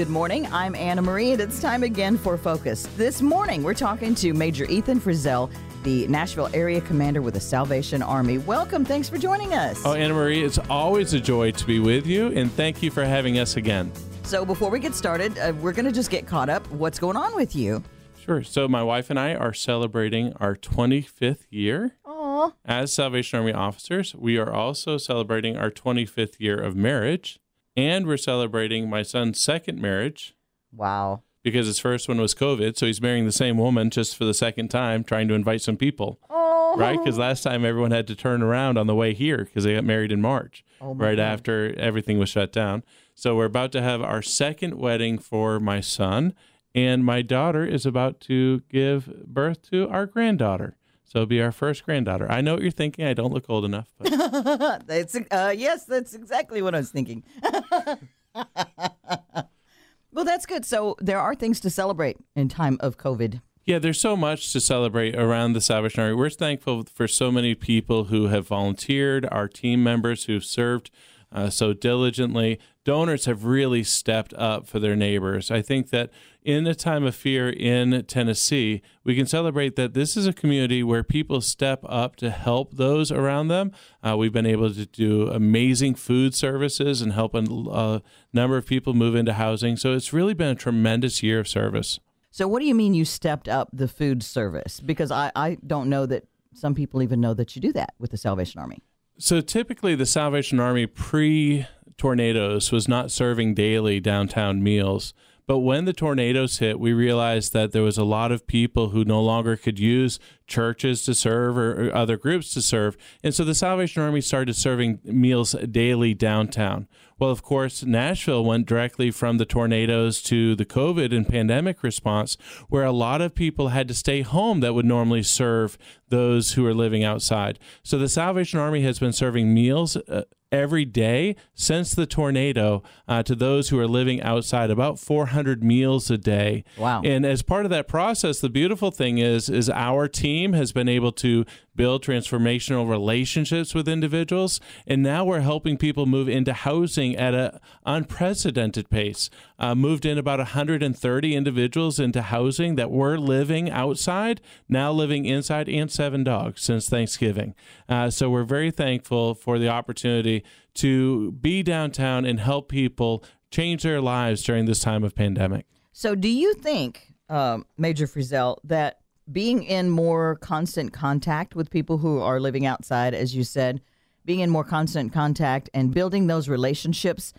Good morning. I'm Anna Marie, and it's time again for Focus. This morning, we're talking to Major Ethan Frizzell, the Nashville area commander with the Salvation Army. Welcome. Thanks for joining us. Oh, Anna Marie, it's always a joy to be with you, and thank you for having us again. So, before we get started, uh, we're going to just get caught up. What's going on with you? Sure. So, my wife and I are celebrating our 25th year Aww. as Salvation Army officers. We are also celebrating our 25th year of marriage, and we're celebrating my son's second marriage Wow. because his first one was COVID. So, he's marrying the same woman just for the second time, trying to invite some people. Oh. Right? Because last time everyone had to turn around on the way here because they got married in March, Oh, my right God. after everything was shut down. So we're about to have our second wedding for my son, and my daughter is about to give birth to our granddaughter. So it'll be our first granddaughter. I know what you're thinking. I don't look old enough, but that's uh, yes, that's exactly what I was thinking. well, that's good. So there are things to celebrate in time of COVID. Yeah, there's so much to celebrate around the Salvation Army. We're thankful for so many people who have volunteered, our team members who've served uh, so diligently. Donors have really stepped up for their neighbors. I think that in a time of fear in Tennessee, we can celebrate that this is a community where people step up to help those around them. Uh, we've been able to do amazing food services and help a uh, number of people move into housing. So it's really been a tremendous year of service. So, what do you mean you stepped up the food service? Because I, I don't know that some people even know that you do that with the Salvation Army. So typically, the Salvation Army pre tornadoes was not serving daily downtown meals. But when the tornadoes hit, we realized that there was a lot of people who no longer could use churches to serve or, other groups to serve. And so the Salvation Army started serving meals daily downtown. Well, of course, Nashville went directly from the tornadoes to the COVID and pandemic response, where a lot of people had to stay home that would normally serve those who are living outside. So the Salvation Army has been serving meals. Uh, every day since the tornado uh, to those who are living outside about 400 meals a day Wow. and as part of that process the beautiful thing is is our team has been able to build transformational relationships with individuals and now we're helping people move into housing at a unprecedented pace. Uh, moved in about 130 individuals into housing that were living outside now living inside and seven dogs since thanksgiving. Uh, so we're very thankful for the opportunity to be downtown and help people change their lives during this time of pandemic. So, do you think, um, Major Frizzell, that being in more constant contact with people who are living outside, as you said, being in more constant contact and building those relationships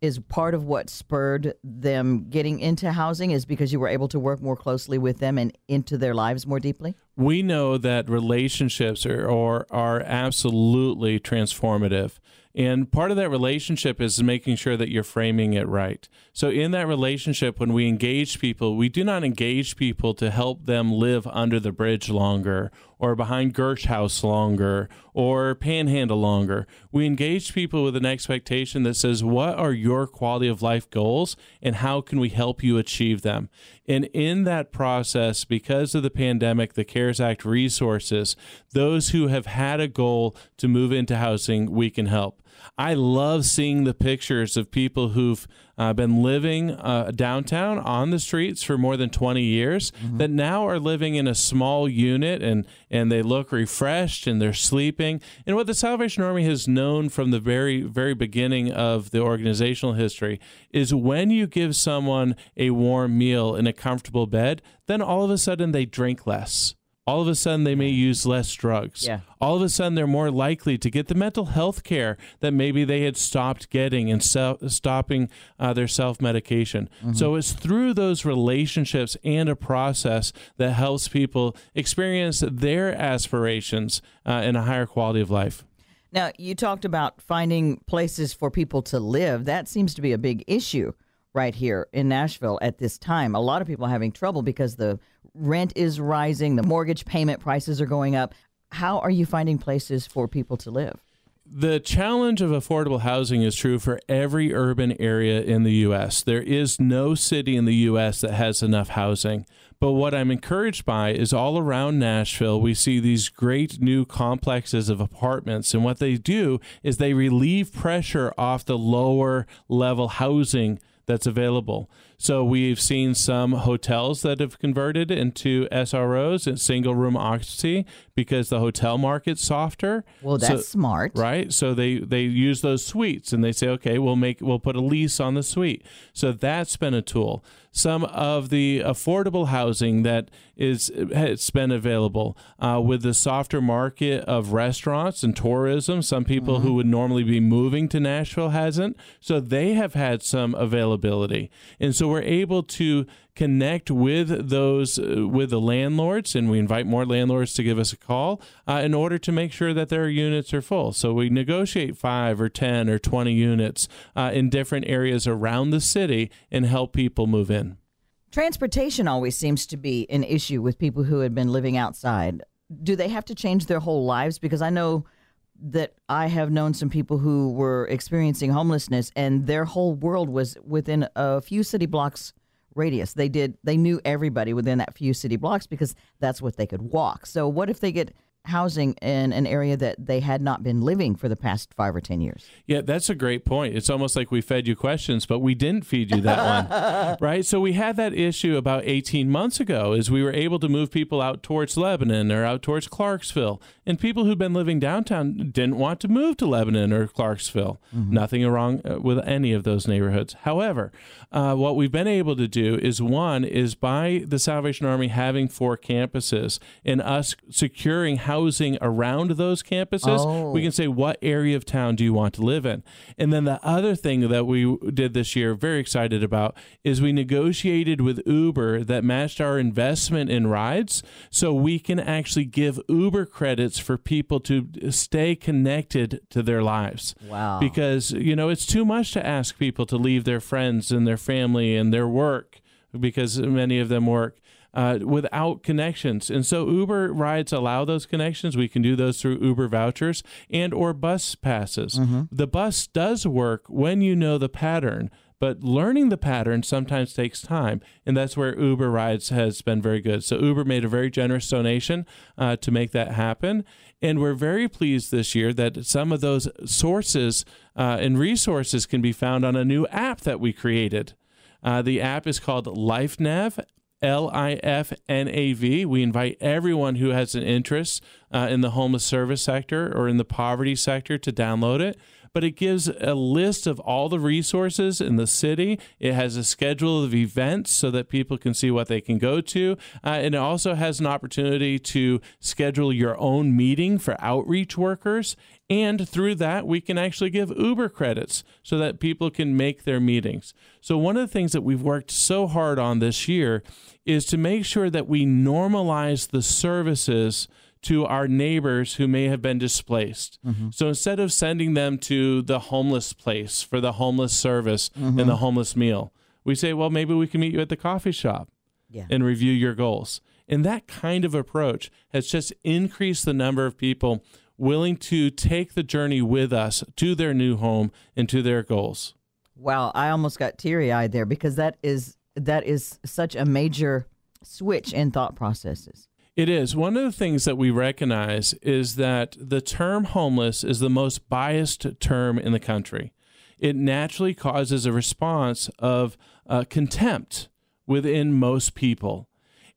is part of what spurred them getting into housing is because you were able to work more closely with them and into their lives more deeply? We know that relationships are, are, are absolutely transformative. And part of that relationship is making sure that you're framing it right. So, in that relationship, when we engage people, we do not engage people to help them live under the bridge longer or behind Gersh House longer or panhandle longer. We engage people with an expectation that says, What are your quality of life goals and how can we help you achieve them? And in that process, because of the pandemic, the CARES Act resources, those who have had a goal to move into housing, we can help. I love seeing the pictures of people who've uh, been living uh, downtown on the streets for more than 20 years that now are living in a small unit and, and they look refreshed and they're sleeping. And what the Salvation Army has known from the very, very beginning of the organizational history is when you give someone a warm meal in a comfortable bed, then all of a sudden they drink less. All of a sudden, they may use less drugs. Yeah. All of a sudden, they're more likely to get the mental health care that maybe they had stopped getting and self, stopping uh, their self medication. So it's through those relationships and a process that helps people experience their aspirations uh, in a higher quality of life. Now, you talked about finding places for people to live. That seems to be a big issue right here in Nashville at this time. A lot of people are having trouble because the rent is rising, the mortgage payment prices are going up. How are you finding places for people to live? The challenge of affordable housing is true for every urban area in the U.S. There is no city in the U.S. that has enough housing. But what I'm encouraged by is all around Nashville, we see these great new complexes of apartments. And what they do is they relieve pressure off the lower level housing that's available. So we've seen some hotels that have converted into SROs and single room occupancy because the hotel market's softer. Well, that's so, smart, right? So they they use those suites and they say, okay, we'll make we'll put a lease on the suite. So that's been a tool. Some of the affordable housing that is has been available uh, with the softer market of restaurants and tourism. Some people mm-hmm. who would normally be moving to Nashville hasn't, so they have had some availability, and so we're able to connect with those uh, with the landlords and we invite more landlords to give us a call uh, in order to make sure that their units are full. So we negotiate 5 or 10 or 20 units uh, in different areas around the city and help people move in. Transportation always seems to be an issue with people who had been living outside. Do they have to change their whole lives? Because i know that I have known some people who were experiencing homelessness and their whole world was within a few city blocks radius. They did they knew everybody within that few city blocks because that's what they could walk. So what if they get housing in an area that they had not been living for the past five or ten years. Yeah, that's a great point. It's almost like we fed you questions, but we didn't feed you that one, right? So we had that issue about 18 months ago, is we were able to move people out towards Lebanon or out towards Clarksville, and people who'd been living downtown didn't want to move to Lebanon or Clarksville. Mm-hmm. Nothing wrong uh, with any of those neighborhoods. However, uh, what we've been able to do is one is by the Salvation Army having four campuses and us securing how housing around those campuses, oh. we can oh. say, what area of town do you want to live in? And then the other thing that we did this year, very excited about, is we negotiated with Uber that matched our investment in rides. So we can actually give Uber credits for people to stay connected to their lives. Wow. Because, you know, it's too much to ask people to leave their friends and their family and their work because many of them work uh, without connections. And so Uber rides allow those connections. We can do those through Uber vouchers and or bus passes. Mm-hmm. The bus does work when you know the pattern. But learning the pattern sometimes takes time, and that's where Uber Rides has been very good. So Uber made a very generous donation uh, to make that happen, and we're very pleased this year that some of those sources uh, and resources can be found on a new app that we created. Uh, the app is called LifeNav, L I F N A V. We invite everyone who has an interest uh, in the homeless service sector or in the poverty sector to download it. But it gives a list of all the resources in the city. It has a schedule of events so that people can see what they can go to. Uh, and it also has an opportunity to schedule your own meeting for outreach workers. And through that, we can actually give Uber credits so that people can make their meetings. So, one of the things that we've worked so hard on this year is to make sure that we normalize the services to our neighbors who may have been displaced. Mm-hmm. So instead of sending them to the homeless place for the homeless service mm-hmm. and the homeless meal, we say, well, maybe we can meet you at the coffee shop yeah. and review your goals. And that kind of approach has just increased the number of people willing to take the journey with us to their new home and to their goals. Wow, I almost got teary eyed there because that is that is such a major switch in thought processes. It is. One of the things that we recognize is that the term homeless is the most biased term in the country. It naturally causes a response of uh, contempt within most people.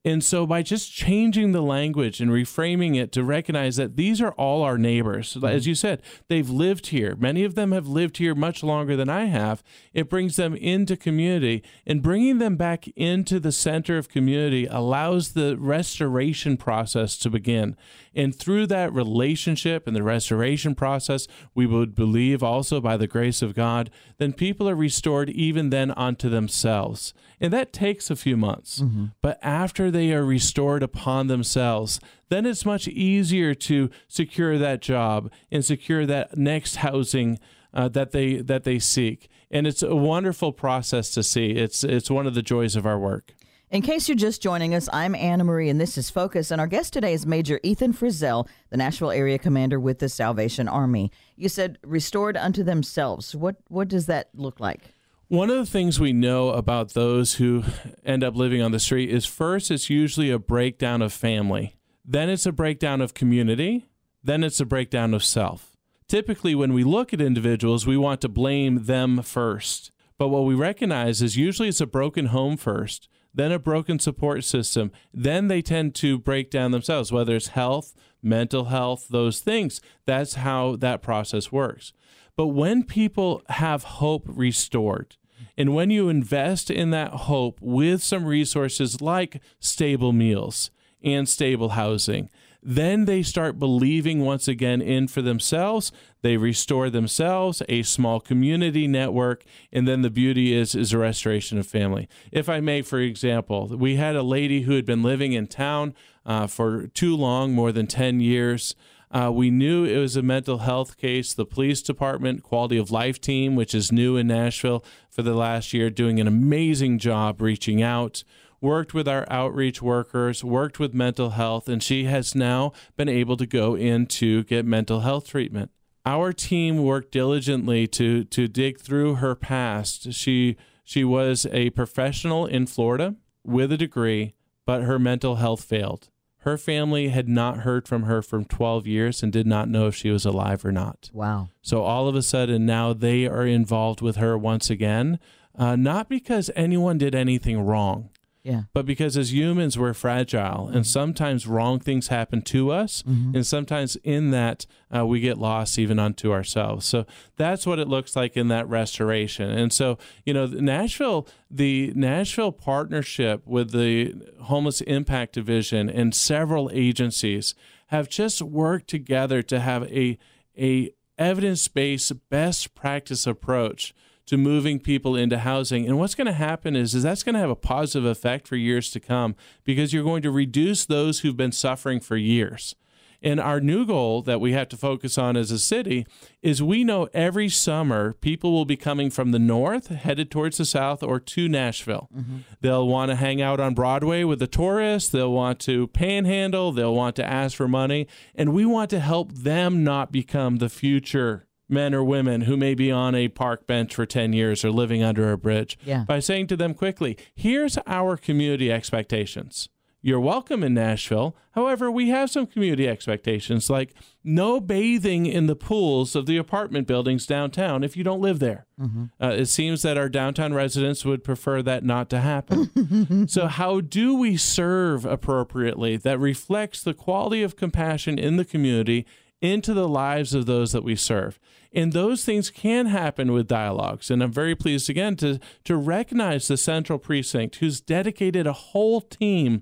And so, by just changing the language and reframing it to recognize that these are all our neighbors, mm-hmm. as you said, they've lived here. Many of them have lived here much longer than I have. It brings them into community, and bringing them back into the center of community allows the restoration process to begin. And through that relationship and the restoration process, we would believe also by the grace of God, then people are restored even then unto themselves. And that takes a few months. Mm-hmm. But after they are restored upon themselves, then it's much easier to secure that job and secure that next housing uh, that they that they seek. And it's a wonderful process to see. It's it's one of the joys of our work. In case you're just joining us, I'm Anna Marie, and this is Focus. And our guest today is Major Ethan Frizzell, the Nashville area commander with the Salvation Army. You said restored unto themselves. What what does that look like? One of the things we know about those who end up living on the street is first, it's usually a breakdown of family. Then it's a breakdown of community. Then it's a breakdown of self. Typically, when we look at individuals, we want to blame them first. But what we recognize is usually it's a broken home first, then a broken support system. Then they tend to break down themselves, whether it's health, mental health, those things. That's how that process works. But when people have hope restored, and when you invest in that hope with some resources like stable meals and stable housing, then they start believing once again in for themselves. They restore themselves, a small community network, and then the beauty is is a restoration of family. If I may, for example, we had a lady who had been living in town uh, for too long, more than ten years. Uh, we knew it was a mental health case. The police department, quality of life team, which is new in Nashville for the last year, doing an amazing job reaching out worked with our outreach workers, worked with mental health, and she has now been able to go in to get mental health treatment. Our team worked diligently to to dig through her past. She she was a professional in Florida with a degree, but her mental health failed. Her family had not heard from her for 12 years and did not know if she was alive or not. Wow. So all of a sudden now they are involved with her once again, uh, not because anyone did anything wrong yeah. But because as humans, we're fragile and sometimes wrong things happen to us. Mm-hmm. And sometimes in that, uh, we get lost even unto ourselves. So that's what it looks like in that restoration. And so, you know, Nashville, the Nashville partnership with the Homeless Impact Division and several agencies have just worked together to have a, a evidence-based best practice approach to moving people into housing. And what's going to happen is, is that's going to have a positive effect for years to come because you're going to reduce those who've been suffering for years. And our new goal that we have to focus on as a city is we know every summer people will be coming from the north, headed towards the south, or to Nashville. Mm-hmm. They'll want to hang out on Broadway with the tourists. They'll want to panhandle. They'll want to ask for money. And we want to help them not become the future men or women who may be on a park bench for 10 years or living under a bridge yeah. by saying to them quickly, here's our community expectations. You're welcome in Nashville. However, we have some community expectations like no bathing in the pools of the apartment buildings downtown if you don't live there. Mm-hmm. Uh, it seems that our downtown residents would prefer that not to happen. so, how do we serve appropriately that reflects the quality of compassion in the community into the lives of those that we serve. And those things can happen with dialogues. And I'm very pleased again to, to recognize the Central Precinct, who's dedicated a whole team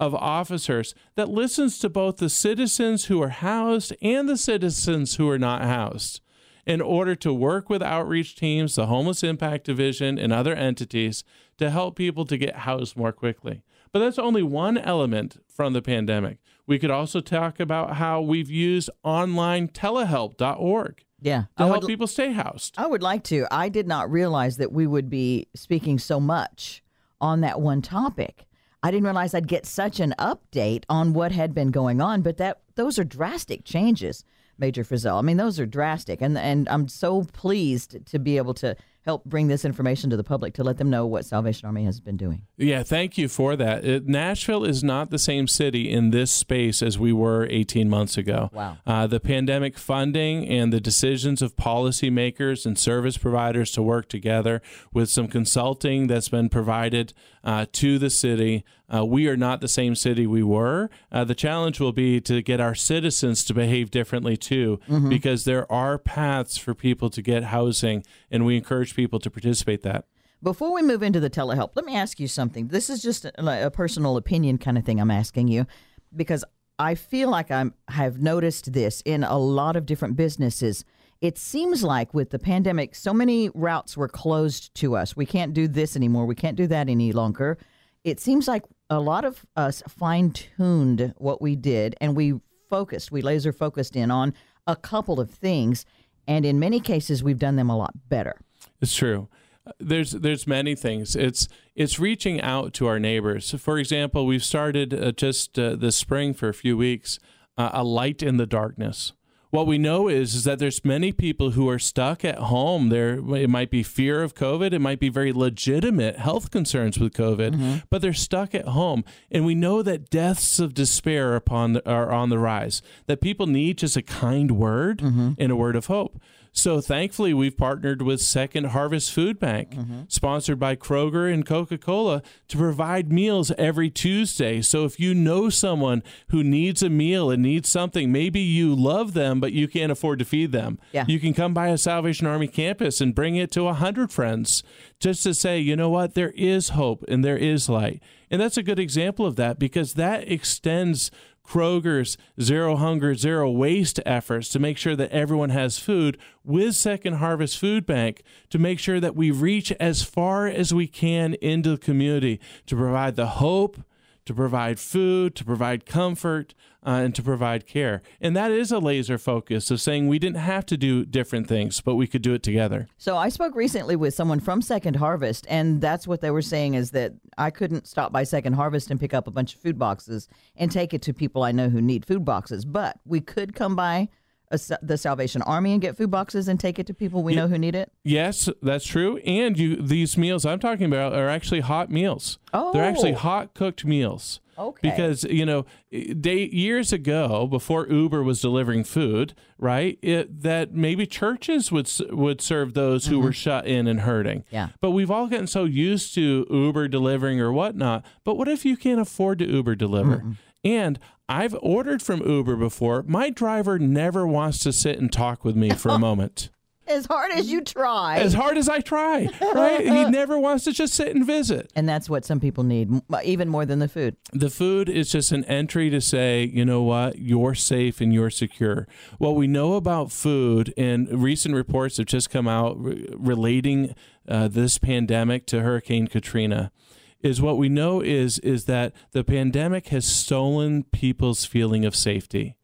of officers that listens to both the citizens who are housed and the citizens who are not housed in order to work with outreach teams, the Homeless Impact Division, and other entities to help people to get housed more quickly. But that's only one element from the pandemic. We could also talk about how we've used online telehelp.org. Yeah. To help people stay housed. I would like to. I did not realize that we would be speaking so much on that one topic. I didn't realize I'd get such an update on what had been going on, but that those are drastic changes, Major Frizzell. I mean, those are drastic, and and I'm so pleased to be able to help bring this information to the public to let them know what Salvation Army has been doing. Yeah, thank you for that. It, Nashville is not the same city in this space as we were 18 months ago. Wow. Uh, the pandemic funding and the decisions of policymakers and service providers to work together with some consulting that's been provided uh, to the city. Uh, we are not the same city we were. Uh, the challenge will be to get our citizens to behave differently too, mm-hmm. because there are paths for people to get housing, and we encourage people to participate that. Before we move into the telehelp, let me ask you something. This is just a, a personal opinion kind of thing I'm asking you, because I feel like I have noticed this in a lot of different businesses it seems like with the pandemic, so many routes were closed to us. We can't do this anymore. We can't do that any longer. It seems like a lot of us fine tuned what we did and we focused, we laser focused in on a couple of things. And in many cases, we've done them a lot better. It's true. There's there's many things. It's it's reaching out to our neighbors. For example, we've started uh, just uh, this spring for a few weeks uh, a light in the darkness what we know is, is that there's many people who are stuck at home. There, it might be fear of COVID. It might be very legitimate health concerns with COVID, mm-hmm. but they're stuck at home. And we know that deaths of despair upon the, are on the rise. That people need just a kind word mm-hmm. and a word of hope. So thankfully, we've partnered with Second Harvest Food Bank, Mm-hmm. sponsored by Kroger and Coca Cola, to provide meals every Tuesday. So if you know someone who needs a meal and needs something, maybe you love them, but you can't afford to feed them, Yeah. you can come by a Salvation Army campus and bring it to a 100 friends just to say, you know what, there is hope and there is light. And that's a good example of that because that extends Kroger's zero hunger, zero waste efforts to make sure that everyone has food with Second Harvest Food Bank to make sure that we reach as far as we can into the community to provide the hope, to provide food, to provide comfort, uh, and to provide care. And that is a laser focus of saying we didn't have to do different things, but we could do it together. So I spoke recently with someone from Second Harvest, and that's what they were saying is that I couldn't stop by Second Harvest and pick up a bunch of food boxes and take it to people I know who need food boxes, but we could come by a, the Salvation Army and get food boxes and take it to people we know who need it. Yes, that's true. And you these meals I'm talking about are actually hot meals. Oh, They're actually Oh. hot cooked meals. Okay. Because you know, they, years ago, before Uber was delivering food, right? It, that maybe churches would would serve those who were shut in and hurting. Mm-hmm. Yeah. But we've all gotten so used to Uber delivering or whatnot. But what if you can't afford to Uber deliver? And I've ordered from Uber before. My driver never wants to sit and talk with me for a moment. As hard as you try. As hard as I try, right? he never wants to just sit and visit. and that's what some people need, even more than the food. The food is just an entry to say, you know what, you're safe and you're secure. What we know about food, and recent reports have just come out re- relating uh, this pandemic to Hurricane Katrina, is what we know is is that the pandemic has stolen people's feeling of safety.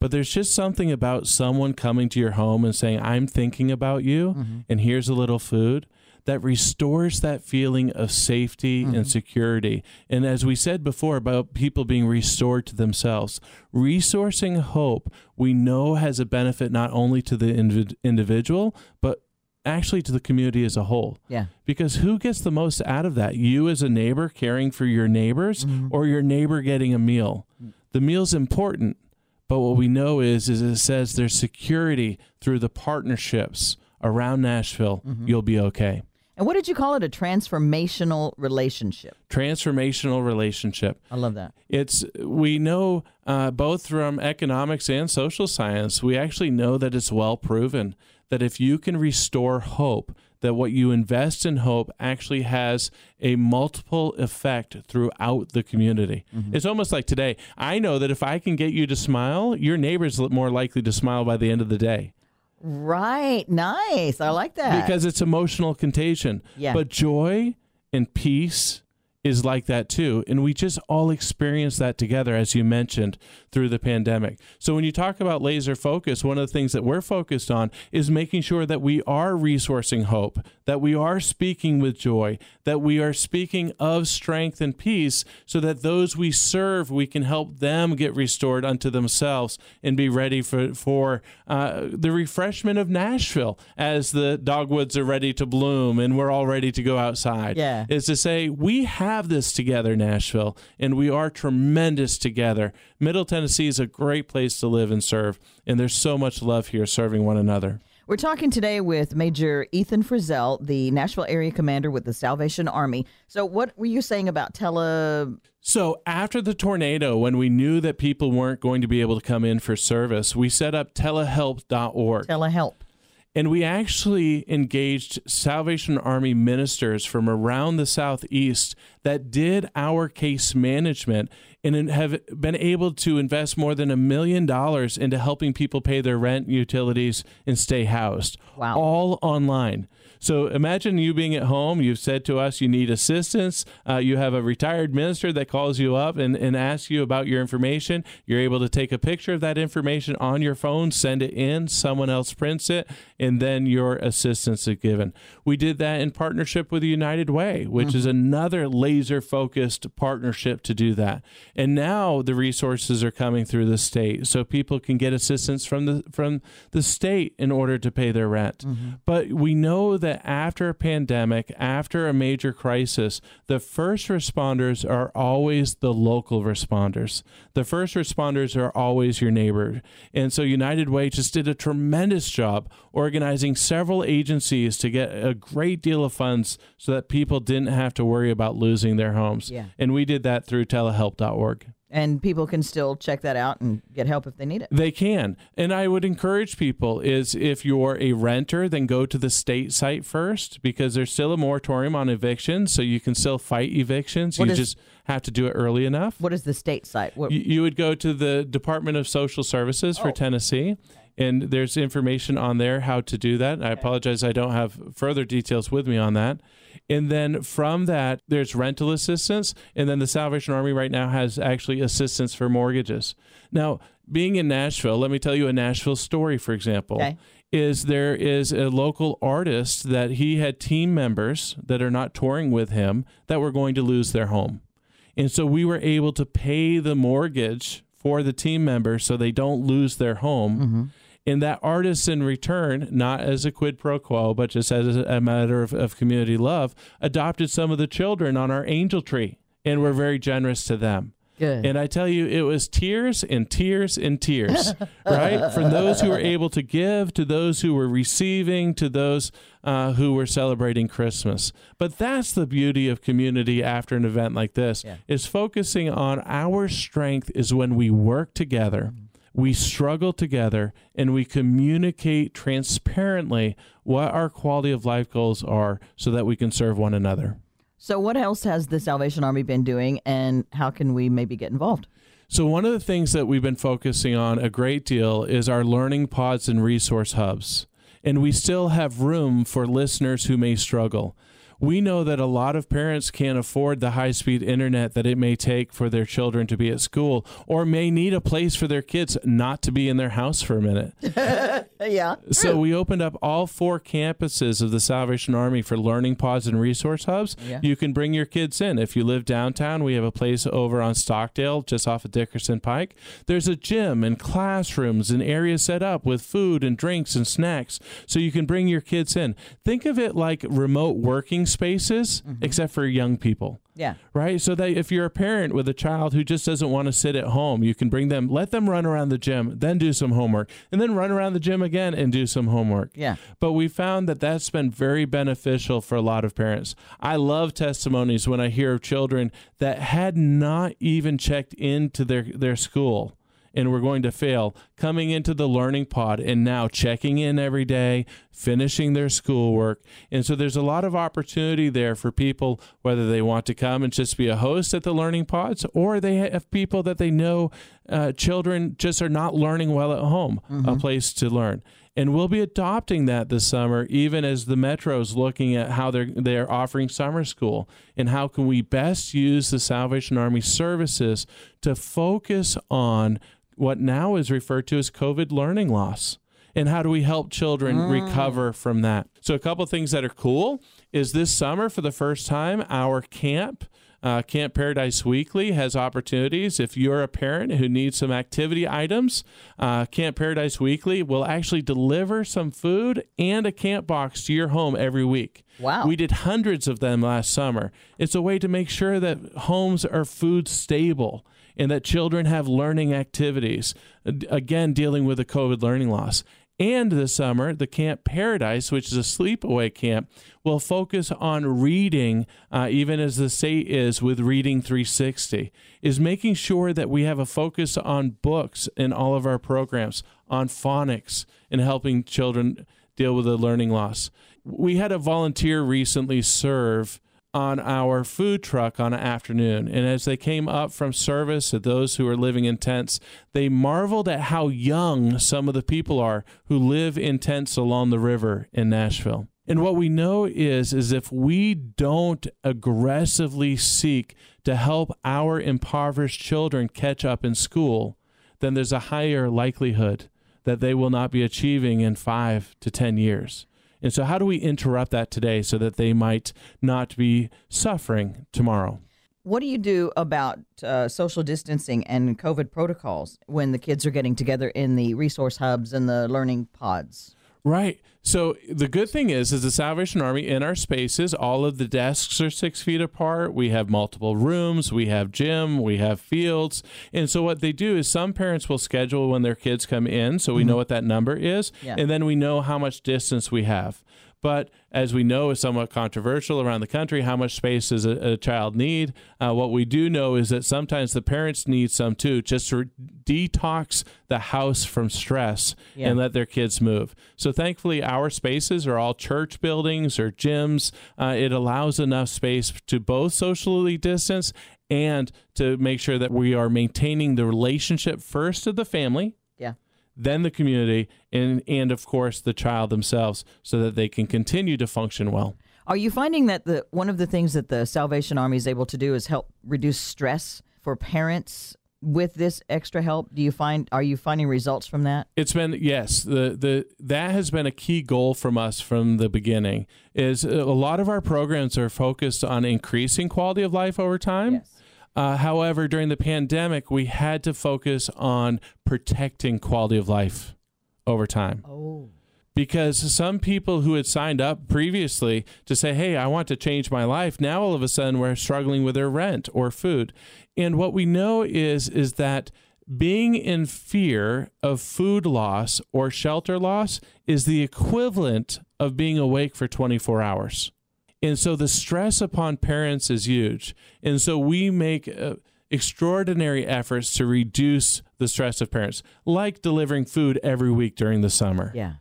But there's just something about someone coming to your home and saying, I'm thinking about you, mm-hmm. and here's a little food that restores that feeling of safety and mm-hmm. security. And as we said before about people being restored to themselves, resourcing hope, we know has a benefit not only to the invid- individual, but actually to the community as a whole. Yeah. Because who gets the most out of that? You as a neighbor caring for your neighbors mm-hmm. or your neighbor getting a meal? Mm. The meal's important, but what we know is is it says there's security through the partnerships around Nashville. You'll be okay. And what did you call it? A transformational relationship. Transformational relationship. I love that. It's we know uh, both from economics and social science. We actually know that it's well proven that if you can restore hope, that what you invest in hope actually has a multiple effect throughout the community. Mm-hmm. It's almost like today. I know that if I can get you to smile, your neighbor's look more likely to smile by the end of the day Right. Nice. I like that. because it's emotional contagion. Yeah. But joy and peace is like that too. And we just all experience that together, as you mentioned, through the pandemic. So when you talk about laser focus, one of the things that we're focused on is making sure that we are resourcing hope, that we are speaking with joy, that we are speaking of strength and peace, so that those we serve, we can help them get restored unto themselves and be ready for, for uh, the refreshment of Nashville as the dogwoods are ready to bloom and we're all ready to go outside. Yeah. Is to say, we have this together, Nashville, and we are tremendous together. Middle Tennessee is a great place to live and serve, and there's so much love here serving one another. We're talking today with Major Ethan Frizzell, the Nashville area commander with the Salvation Army. So, what were you saying about tele? So after the tornado, when we knew that people weren't going to be able to come in for service, we set up telehelp.org. telehelp? And we actually engaged Salvation Army ministers from around the Southeast that did our case management and have been able to invest more than a million dollars into helping people pay their rent, utilities, and stay housed. Wow. All online. So imagine you being at home. You've said to us you need assistance. Uh, you have a retired minister that calls you up and, and asks you about your information. You're able to take a picture of that information on your phone, send it in, someone else prints it, and then your assistance is given. We did that in partnership with the United Way, which is another laser focused partnership to do that. And now the resources are coming through the state so people can get assistance from the from the state in order to pay their rent. But we know that that after a pandemic, after a major crisis, the first responders are always the local responders. The first responders are always your neighbor. And so United Way just did a tremendous job organizing several agencies to get a great deal of funds so that people didn't have to worry about losing their homes. Yeah. And we did that through telehelp.org. And people can still check that out and get help if they need it. They can. And I would encourage people is if you're a renter, then go to the state site first because there's still a moratorium on evictions, so you can still fight evictions. What you is- just have to do it early enough. What is the state site? What, You, you would go to the Department of Social Services for Oh. Tennessee, and there's information on there how to do that. I apologize, I don't have further details with me on that. And then from that, there's rental assistance, and then the Salvation Army right now has actually assistance for mortgages. Now, being in Nashville, let me tell you a Nashville story, for example. Okay. Is there is a local artist that he had team members that are not touring with him that were going to lose their home. And so we were able to pay the mortgage for the team members so they don't lose their home. Mm-hmm. And that artist, in return, not as a quid pro quo, but just as a, matter of, of community love, adopted some of the children on our angel tree. And we're very generous to them. Good. And I tell you, it was tears and tears and tears, right? From those who were able to give to those who were receiving to those uh, who were celebrating Christmas. But that's the beauty of community after an event like this Yeah. is focusing on our strength is when we work together. We struggle together and we communicate transparently what our quality of life goals are so that we can serve one another. so, what else has the Salvation Army been doing, and how can we maybe get involved? So, one of the things that we've been focusing on a great deal is our learning pods and resource hubs. And we still have room for listeners who may struggle. We know that a lot of parents can't afford the high speed internet that it may take for their children to be at school or may need a place for their kids not to be in their house for a minute. Yeah. So we opened up all four campuses of the Salvation Army for learning pods and resource hubs. Yeah. You can bring your kids in. If you live downtown, we have a place over on Stockell, just off of Dickerson Pike. There's a gym and classrooms and areas set up with food and drinks and snacks, so you can bring your kids in. Think of it like remote working spaces, mm-hmm. except for young people Yeah. right? So that if you're a parent with a child who just doesn't want to sit at home, you can bring them, let them run around the gym, then do some homework, and then run around the gym again and do some homework. Yeah. But we found that that's been very beneficial for a lot of parents. I love testimonies when I hear of children that had not even checked into their, their school and we're going to fail coming into the learning pod and now checking in every day, finishing their schoolwork. And so there's a lot of opportunity there for people, whether they want to come and just be a host at the learning pods or they have people that they know uh, children just are not learning well at home, a place to learn. And we'll be adopting that this summer, even as the Metro's looking at how they're they're offering summer school and how can we best use the Salvation Army services to focus on what now is referred to as COVID learning loss. And how do we help children recover from that? So, a couple of things that are cool is this summer, for the first time, our camp, uh, Camp Paradise Weekly, has opportunities. If you're a parent who needs some activity items, uh, Camp Paradise Weekly will actually deliver some food and a camp box to your home every week. Wow. We did hundreds of them last summer. It's a way to make sure that homes are food stable and that children have learning activities. Again, dealing with the COVID learning loss. And this summer, the Camp Paradise, which is a sleepaway camp, will focus on reading, uh, even as the state is with Reading 360, is making sure that we have a focus on books in all of our programs, on phonics, and helping children deal with the learning loss. We had a volunteer recently serve on our food truck on an afternoon. And as they came up from service to those who are living in tents, they marveled at how young some of the people are who live in tents along the river in Nashville. And what we know is is if we don't aggressively seek to help our impoverished children catch up in school, then there's a higher likelihood that they will not be achieving in 5 to 10 years. And so, how do we interrupt that today so that they might not be suffering tomorrow? What do you do about uh, social distancing and COVID protocols when the kids are getting together in the resource hubs and the learning pods? Right. So the good thing is, is the Salvation Army in our spaces, all of the desks are six feet apart. We have multiple rooms, we have gym, we have fields. And so what they do is some parents will schedule when their kids come in, so we mm-hmm. know what that number is, Yeah. and then we know how much distance we have. But as we know, is somewhat controversial around the country. How much space does a, a child need? Uh, what we do know is that sometimes the parents need some too, just to detox the house from stress Yeah. and let their kids move. So thankfully, our spaces are all church buildings or gyms. Uh, it allows enough space to both socially distance and to make sure that we are maintaining the relationship first of the family. Then the community, and and of course the child themselves, so that they can continue to function well. Are you finding that the one of the things that the Salvation Army is able to do is help reduce stress for parents with this extra help? Do you find are you finding results from that? It's been yes, the the that has been a key goal from us from the beginning. Is a lot of our programs are focused on increasing quality of life over time. Uh, however, during the pandemic, we had to focus on protecting quality of life over time. Oh. because some people who had signed up previously to say, Hey, I want to change my life, now all of a sudden we're struggling with their rent or food. And what we know is is that being in fear of food loss or shelter loss is the equivalent of being awake for 24 hours. And so the stress upon parents is huge. And so we make uh, extraordinary efforts to reduce the stress of parents, like delivering food every week during the summer Yeah.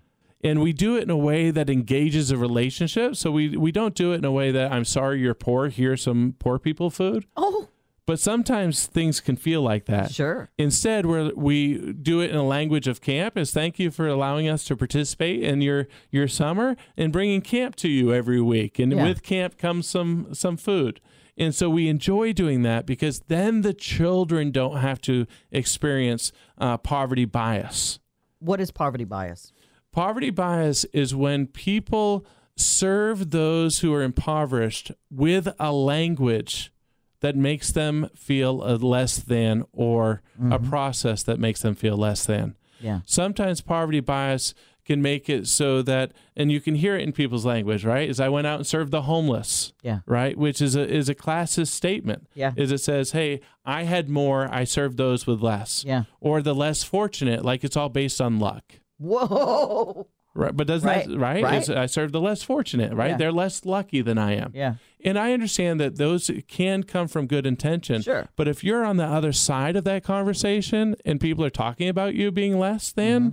and we do it in a way that engages a relationship. So we we don't do it in a way that I'm sorry you're poor. Here's some poor people food. Oh, But sometimes things can feel like that. sure. Instead, we we do it in a language of camp. Is thank you for allowing us to participate in your your summer and bringing camp to you every week. And Yeah. with camp comes some some food. And so we enjoy doing that because then the children don't have to experience uh, poverty bias. What is poverty bias? Poverty bias is when people serve those who are impoverished with a language that makes them feel a less than or a mm-hmm. process that makes them feel less than. Yeah. Sometimes poverty bias can make it so that and you can hear it in people's language, right? Is I went out and served the homeless, Yeah. right? Which is a is a classist statement. Yeah. Is it says, "Hey, I had more, I served those with less." Yeah. Or the less fortunate, like it's all based on luck. Whoa. Right, but doesn't Right, that right? right. I serve the less fortunate, right? Yeah. They're less lucky than I am, Yeah. and I understand that those can come from good intention. Sure. But if you're on the other side of that conversation and people are talking about you being less than, Mm-hmm.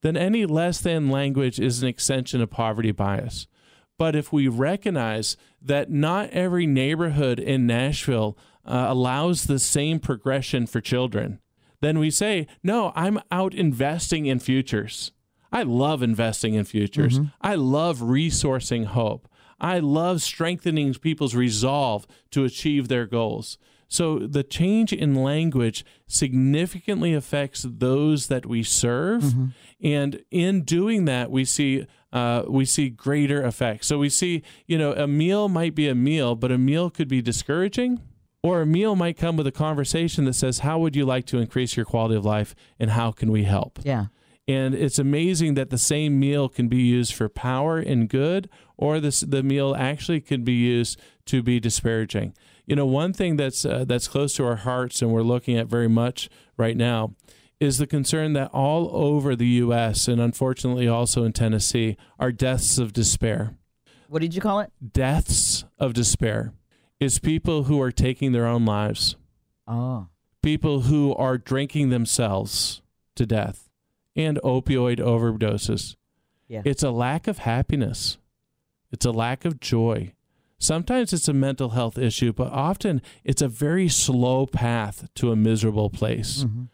then any less than language is an extension of poverty bias. But if we recognize that not every neighborhood in Nashville uh, allows the same progression for children, then we say, no, I'm out investing in futures. I love investing in futures. I love resourcing hope. I love strengthening people's resolve to achieve their goals. So the change in language significantly affects those that we serve, and in doing that, we see uh, we see greater effects. So we see, you know, a meal might be a meal, but a meal could be discouraging, or a meal might come with a conversation that says, "How would you like to increase your quality of life, and how can we help?" Yeah. And it's amazing that the same meal can be used for power and good, or this the meal actually can be used to be disparaging. You know, one thing that's uh, that's close to our hearts, and we're looking at very much right now, is the concern that all over the U.S. and unfortunately also in Tennessee are deaths of despair. What did you call it? Deaths of despair is people who are taking their own lives, Oh. people who are drinking themselves to death, and opioid overdoses. Yeah. It's a lack of happiness. It's a lack of joy. Sometimes it's a mental health issue, but often it's a very slow path to a miserable place. Mhm.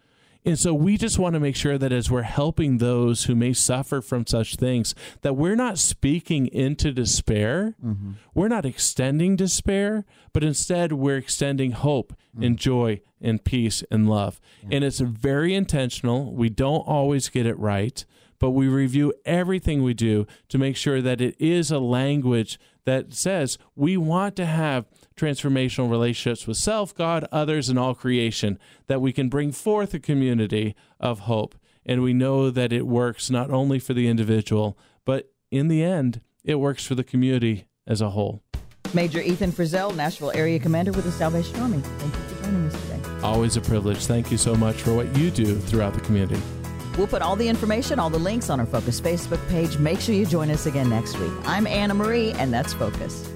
And so we just want to make sure that as we're helping those who may suffer from such things, that we're not speaking into despair. Mhm. We're not extending despair, but instead we're extending hope and joy and peace and love. And it's very intentional. We don't always get it right, but we review everything we do to make sure that it is a language that says we want to have transformational relationships with self, God, others, and all creation, that we can bring forth a community of hope. And we know that it works not only for the individual, but in the end, it works for the community as a whole. Major Ethan Frizzell, Nashville Area Commander with the Salvation Army. Thank you for joining us today. Always a privilege. Thank you so much for what you do throughout the community. We'll put all the information, all the links on our Focus Facebook page. Make sure you join us again next week. I'm Anna Marie, and that's Focus.